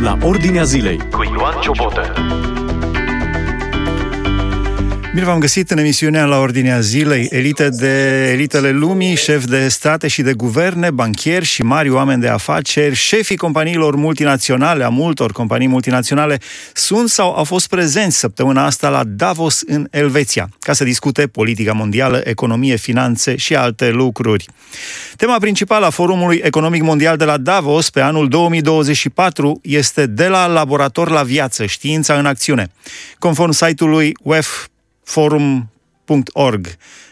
la Ordinea Zilei cu Ioan Ciobotă. Bine v-am găsit în emisiunea la Ordinea Zilei, elite de elitele lumii, șef de state și de guverne, banchieri și mari oameni de afaceri, șefii companiilor multinaționale, a multor companii multinaționale, sunt sau au fost prezenți săptămâna asta la Davos în Elveția, ca să discute politica mondială, economie, finanțe și alte lucruri. Tema principală a Forumului Economic Mondial de la Davos pe anul 2024 este de la laborator la viață, știința în acțiune. Conform site-ului WEF forum.org.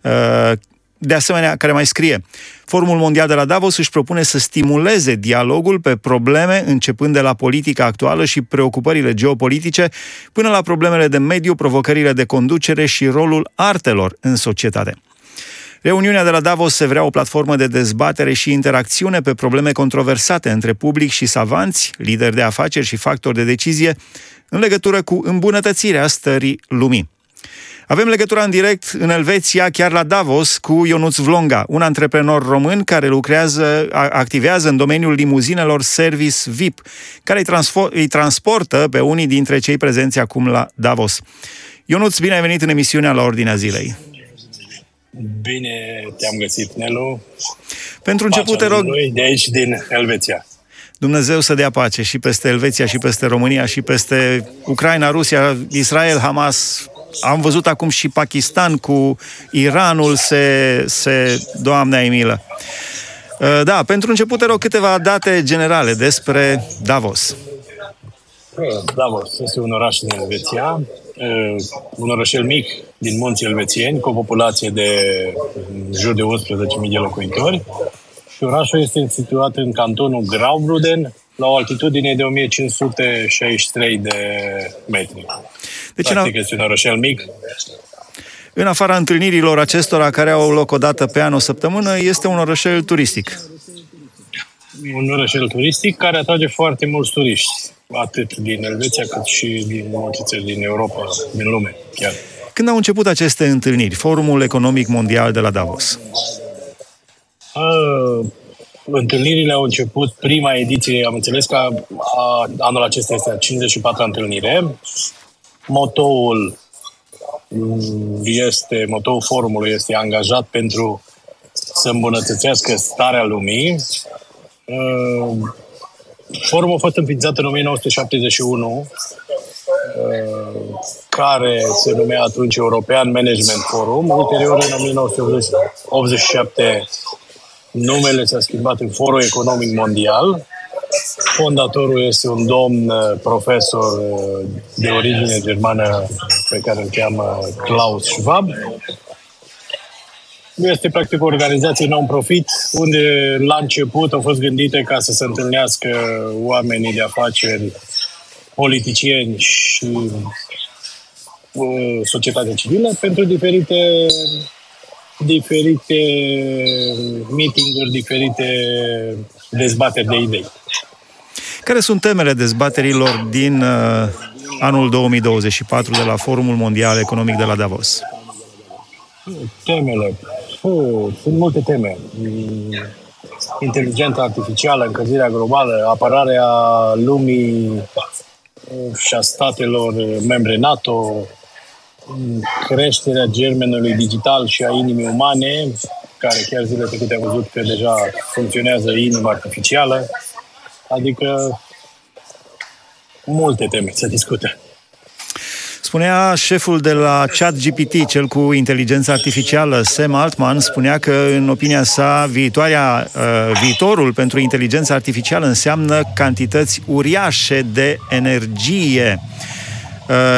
Uh, de asemenea, care mai scrie, Forumul Mondial de la Davos își propune să stimuleze dialogul pe probleme începând de la politica actuală și preocupările geopolitice până la problemele de mediu, provocările de conducere și rolul artelor în societate. Reuniunea de la Davos se vrea o platformă de dezbatere și interacțiune pe probleme controversate între public și savanți, lideri de afaceri și factori de decizie în legătură cu îmbunătățirea stării lumii. Avem legătura în direct în Elveția, chiar la Davos, cu Ionuț Vlonga, un antreprenor român care lucrează, activează în domeniul limuzinelor Service VIP, care îi, transfor, îi transportă pe unii dintre cei prezenți acum la Davos. Ionuț, bine ai venit în emisiunea la Ordinea Zilei. Bine te-am găsit, Nelu. Pentru început, te rog... De aici, din Elveția. Dumnezeu să dea pace și peste Elveția, și peste România, și peste Ucraina, Rusia, Israel, Hamas, am văzut acum și Pakistan cu Iranul se, se Doamne ai milă. Uh, da, pentru început te rog câteva date generale despre Davos. Davos este un oraș din Elveția, uh, un orășel mic din munții elvețieni, cu o populație de jur de 11.000 de locuitori. Și orașul este situat în cantonul Graubruden, la o altitudine de 1563 de metri. Deci Practic în... este un orășel mic. În afara întâlnirilor acestora care au loc o dată pe an, o săptămână, este un orășel turistic. Un orășel turistic care atrage foarte mulți turiști, atât din Elveția cât și din multe țări din Europa, din lume chiar. Când au început aceste întâlniri, Forumul Economic Mondial de la Davos? Uh, întâlnirile au început, prima ediție, am înțeles că a, anul acesta este a 54-a întâlnire. Motoul este, motoul forumului este angajat pentru să îmbunătățească starea lumii. Uh, forumul a fost înființat în 1971, uh, care se numea atunci European Management Forum. Ulterior, în 1987, numele s-a schimbat în Forul Economic Mondial Fondatorul este un domn uh, profesor uh, de origine germană pe care îl cheamă Klaus Schwab. Este practic o organizație non-profit unde la început au fost gândite ca să se întâlnească oamenii de afaceri, politicieni și uh, societatea civilă pentru diferite diferite meeting-uri, diferite dezbateri de idei. Care sunt temele dezbaterilor din uh, anul 2024 de la Forumul Mondial Economic de la Davos? Temele. Uh, sunt multe teme. Mm, inteligența artificială, încălzirea globală, apărarea lumii uh, și a statelor membre NATO, mm, creșterea germenului digital și a inimii umane, care chiar zilele trecute am văzut că deja funcționează inima artificială, Adică multe teme se discută. Spunea șeful de la ChatGPT, cel cu inteligența artificială, Sam Altman, spunea că, în opinia sa, viitoarea, uh, viitorul pentru inteligența artificială înseamnă cantități uriașe de energie. Uh,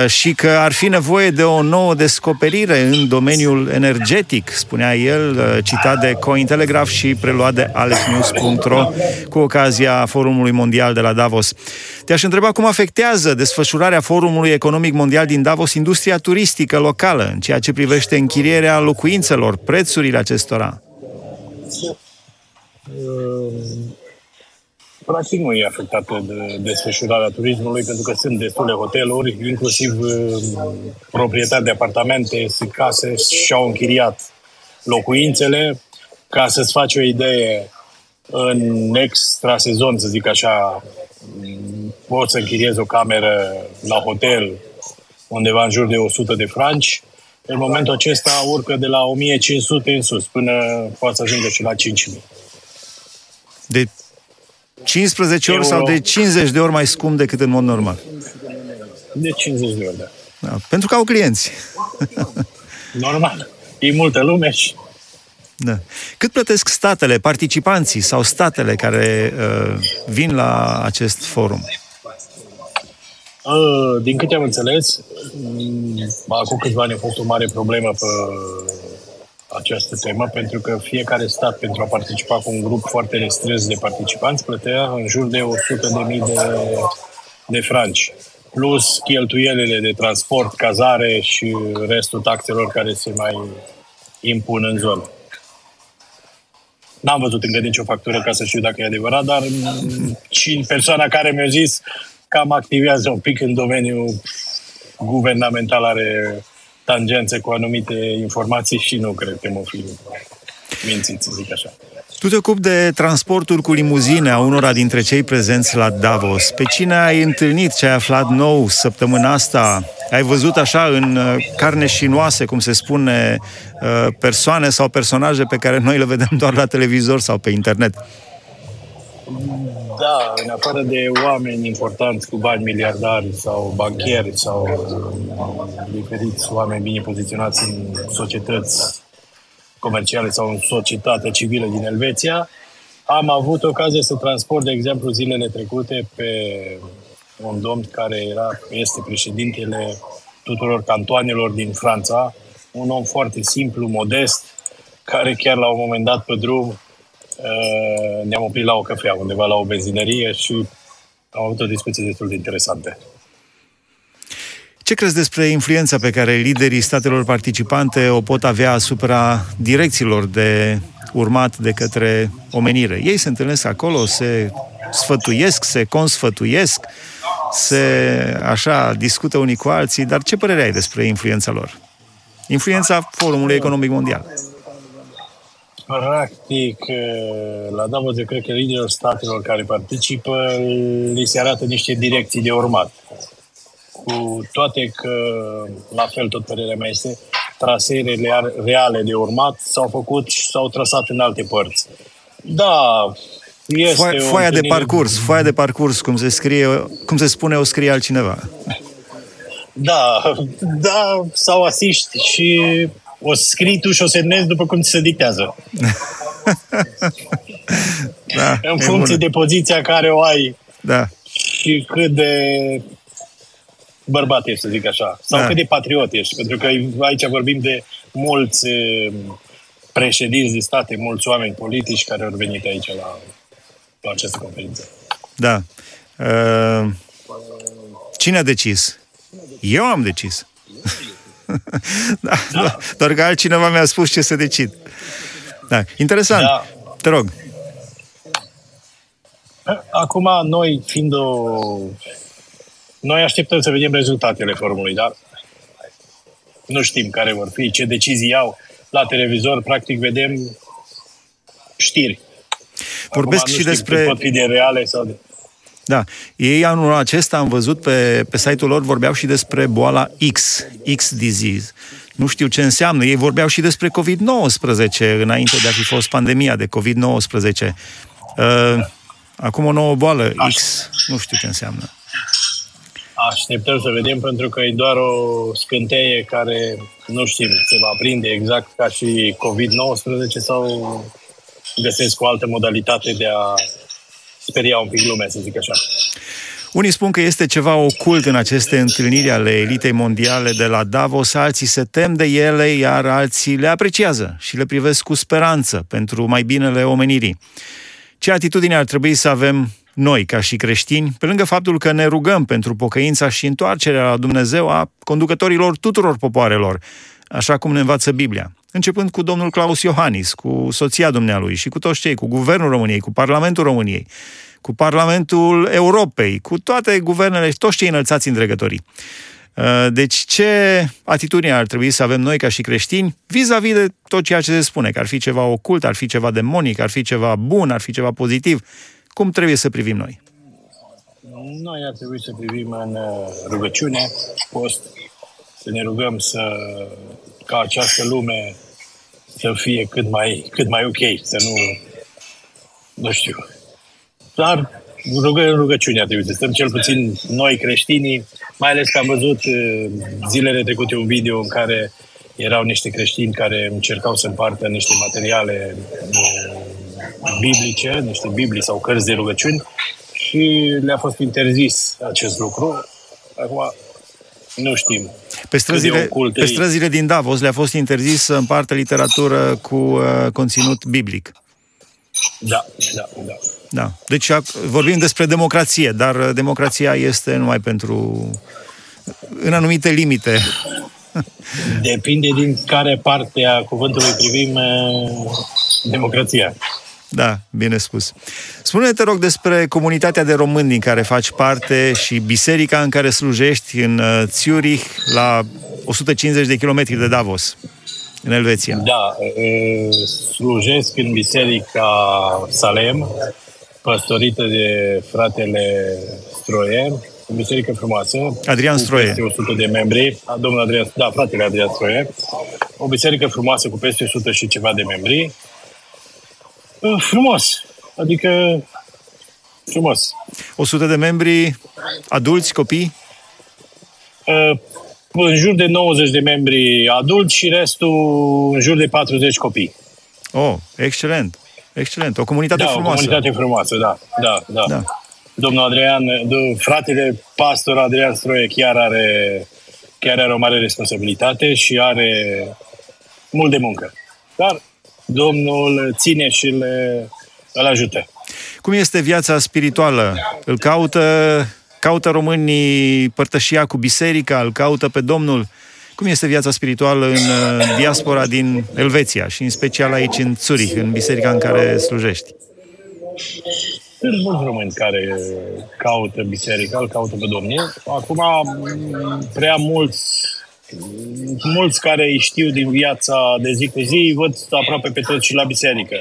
și că ar fi nevoie de o nouă descoperire în domeniul energetic, spunea el, uh, citat de Cointelegraph și preluat de alexnews.ro cu ocazia Forumului Mondial de la Davos. Te-aș întreba cum afectează desfășurarea Forumului Economic Mondial din Davos industria turistică locală, în ceea ce privește închirierea locuințelor, prețurile acestora. Uh practic nu e afectată de desfășurarea turismului, pentru că sunt destule hoteluri, inclusiv uh, proprietari de apartamente, case și-au închiriat locuințele. Ca să-ți faci o idee, în extra sezon, să zic așa, poți să închiriezi o cameră la hotel undeva în jur de 100 de franci, în momentul acesta urcă de la 1500 în sus, până poate să ajungă și la 5000. De 15 ori Euro. sau de 50 de ori mai scump decât în mod normal? De 50 de ori, da. da pentru că au clienți. Normal. E multă lume și da. Cât plătesc statele, participanții sau statele care uh, vin la acest forum? Uh, din câte am înțeles, mm, acum câțiva ani a fost o mare problemă pe această temă, pentru că fiecare stat, pentru a participa cu un grup foarte restrâns de participanți, plătea în jur de 100.000 de, de franci, plus cheltuielile de transport, cazare și restul taxelor care se mai impun în zonă. N-am văzut încă nicio factură ca să știu dacă e adevărat, dar și persoana care mi-a zis cam activează un pic în domeniul guvernamental, are tangențe cu anumite informații și nu cred că mă fi mințit, să zic așa. Tu te ocupi de transportul cu limuzine a unora dintre cei prezenți la Davos. Pe cine ai întâlnit, ce ai aflat nou săptămâna asta? Ai văzut așa în uh, carne și noase, cum se spune, uh, persoane sau personaje pe care noi le vedem doar la televizor sau pe internet? Da, în afară de oameni importanți cu bani miliardari sau banchieri sau uh, diferiți oameni bine poziționați în societăți comerciale sau în societatea civilă din Elveția, am avut ocazia să transport, de exemplu, zilele trecute pe un domn care era, este președintele tuturor cantoanelor din Franța, un om foarte simplu, modest, care chiar la un moment dat pe drum uh, ne-am oprit la o cafea, undeva la o benzinărie și am avut o discuție destul de interesantă. Ce crezi despre influența pe care liderii statelor participante o pot avea asupra direcțiilor de urmat de către omenire? Ei se întâlnesc acolo, se sfătuiesc, se consfătuiesc, se așa discută unii cu alții, dar ce părere ai despre influența lor? Influența Forumului Economic Mondial. Practic, la Davos, eu cred că liderilor statelor care participă li se arată niște direcții de urmat cu toate că, la fel, tot părerea mea este, traseele reale de urmat s-au făcut și s-au trasat în alte părți. Da, este foaia, foaia de parcurs, foaia de parcurs, cum se scrie, cum se spune, o scrie altcineva. Da, da, sau asiști și o scrii tu și o semnezi după cum ți se dictează. da, în funcție bună. de poziția care o ai da. și cât de bărbat ești, să zic așa, sau da. cât de patriot ești, pentru că aici vorbim de mulți președinți de state, mulți oameni politici care au venit aici la, la această conferință. Da. Uh, cine a decis? Eu am decis. da, da. Doar că altcineva mi-a spus ce să decid. Da. Interesant. Da. Te rog. Acum, noi, fiind o noi așteptăm să vedem rezultatele forumului, dar nu știm care vor fi, ce decizii iau. La televizor, practic, vedem știri. Vorbesc Acum, și despre... Pot fi de reale sau de... Da. Ei anul acesta am văzut pe, pe site-ul lor, vorbeau și despre boala X, X disease. Nu știu ce înseamnă. Ei vorbeau și despre COVID-19 înainte de a fi fost pandemia de COVID-19. Uh, acum o nouă boală, X, nu știu ce înseamnă. Așteptăm să vedem pentru că e doar o scânteie care nu știm, se va prinde exact ca și COVID-19 sau găsesc o altă modalitate de a speria un pic lumea, să zic așa. Unii spun că este ceva ocult în aceste întâlniri ale elitei mondiale de la Davos, alții se tem de ele, iar alții le apreciază și le privesc cu speranță pentru mai binele omenirii. Ce atitudine ar trebui să avem noi, ca și creștini, pe lângă faptul că ne rugăm pentru pocăința și întoarcerea la Dumnezeu a conducătorilor tuturor popoarelor, așa cum ne învață Biblia. Începând cu domnul Claus Iohannis, cu soția dumnealui și cu toți cei, cu Guvernul României, cu Parlamentul României, cu Parlamentul Europei, cu toate guvernele și toți cei înălțați în dregătorii. Uh, deci ce atitudine ar trebui să avem noi ca și creștini vis-a-vis de tot ceea ce se spune, că ar fi ceva ocult, ar fi ceva demonic, ar fi ceva bun, ar fi ceva pozitiv. Cum trebuie să privim noi? Noi ar trebui să privim în uh, rugăciune, post, să ne rugăm să, ca această lume să fie cât mai, cât mai ok, să nu, nu știu. Dar rugă, în rugăciune ar trebui să stăm cel puțin noi creștinii, mai ales că am văzut uh, zilele trecute un video în care erau niște creștini care încercau să împartă niște materiale uh, biblice, niște biblii sau cărți de rugăciuni și le-a fost interzis acest lucru. Acum, nu știm. Pe străzile, pe străzile din Davos le-a fost interzis să împartă literatură cu uh, conținut biblic. Da, da, da. Da. Deci vorbim despre democrație, dar uh, democrația este numai pentru în anumite limite. Depinde din care parte a cuvântului privim uh, democrația. Da, bine spus. Spune-te, te rog, despre comunitatea de români din care faci parte și biserica în care slujești în uh, Zurich, la 150 de kilometri de Davos, în Elveția. Da, slujesc în biserica Salem, păstorită de fratele Stroie, o biserică frumoasă. Adrian Stroie. Peste 100 de membri. Domnul Adrian, da, fratele Adrian Stroie. O biserică frumoasă cu peste 100 și ceva de membri. Uh, frumos. Adică frumos. 100 de membri adulți, copii? Uh, în jur de 90 de membri adulți și restul în jur de 40 copii. Oh, excelent. Excelent. O comunitate da, frumoasă. o comunitate frumoasă, da. Da, da. da. Domnul Adrian, fratele pastor Adrian Stroie chiar are, chiar are o mare responsabilitate și are mult de muncă. Dar Domnul ține și le, îl ajută. Cum este viața spirituală? Îl caută, caută românii părtășia cu biserica, îl caută pe Domnul? Cum este viața spirituală în uh, diaspora din Elveția și în special aici în Zurich, în biserica în care slujești? Sunt mulți români care caută biserica, îl caută pe Domnul. Acum, prea mulți mulți care îi știu din viața de zi cu zi, văd aproape pe toți și la biserică.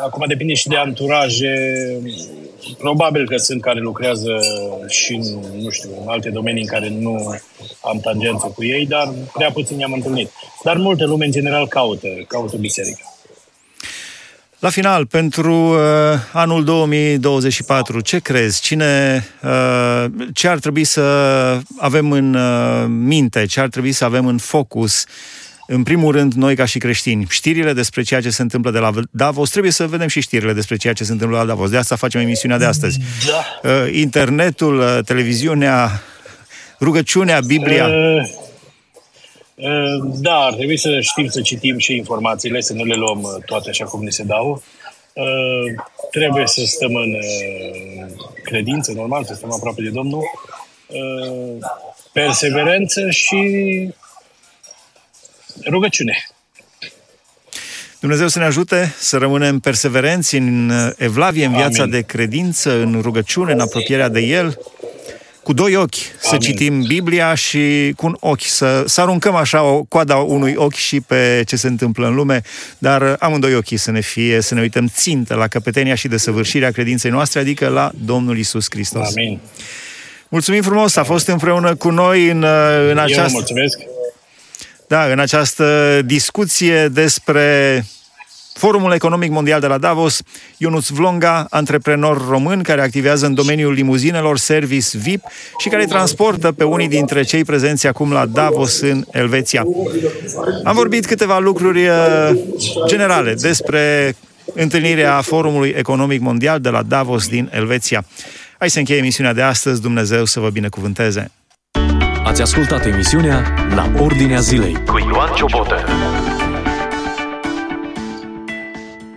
Acum depinde și de anturaje. Probabil că sunt care lucrează și în, nu știu, în alte domenii în care nu am tangență cu ei, dar prea puțin i-am întâlnit. Dar multe lume, în general, caută, caută biserica. La final, pentru uh, anul 2024, ce crezi? Cine, uh, ce ar trebui să avem în uh, minte? Ce ar trebui să avem în focus? În primul rând, noi ca și creștini, știrile despre ceea ce se întâmplă de la Davos, trebuie să vedem și știrile despre ceea ce se întâmplă la Davos. De asta facem emisiunea de astăzi. Da. Uh, internetul, uh, televiziunea, rugăciunea, Biblia. Uh Ehm, da, ar trebui să știm să citim și informațiile, să nu le luăm uh, toate așa cum ne se dau. Ehm, trebuie să stăm în uh, credință, normal, să stăm aproape de Domnul. Ehm, perseverență și rugăciune. Dumnezeu să ne ajute să rămânem perseverenți în uh, evlavie, în viața Amin. de credință, în rugăciune, în apropierea de El cu doi ochi să Amin. citim Biblia și cu un ochi să, să aruncăm așa o coada unui ochi și pe ce se întâmplă în lume, dar amândoi ochii să ne fie, să ne uităm țintă la căpetenia și desăvârșirea credinței noastre, adică la Domnul Isus Hristos. Amin. Mulțumim frumos, a fost împreună cu noi în, în această... Eu mulțumesc. Da, în această discuție despre Forumul Economic Mondial de la Davos, Ionuț Vlonga, antreprenor român care activează în domeniul limuzinelor, service VIP și care transportă pe unii dintre cei prezenți acum la Davos în Elveția. Am vorbit câteva lucruri uh, generale despre întâlnirea Forumului Economic Mondial de la Davos din Elveția. Hai să încheie emisiunea de astăzi. Dumnezeu să vă binecuvânteze! Ați ascultat emisiunea La Ordinea Zilei cu Ioan Ciobotă.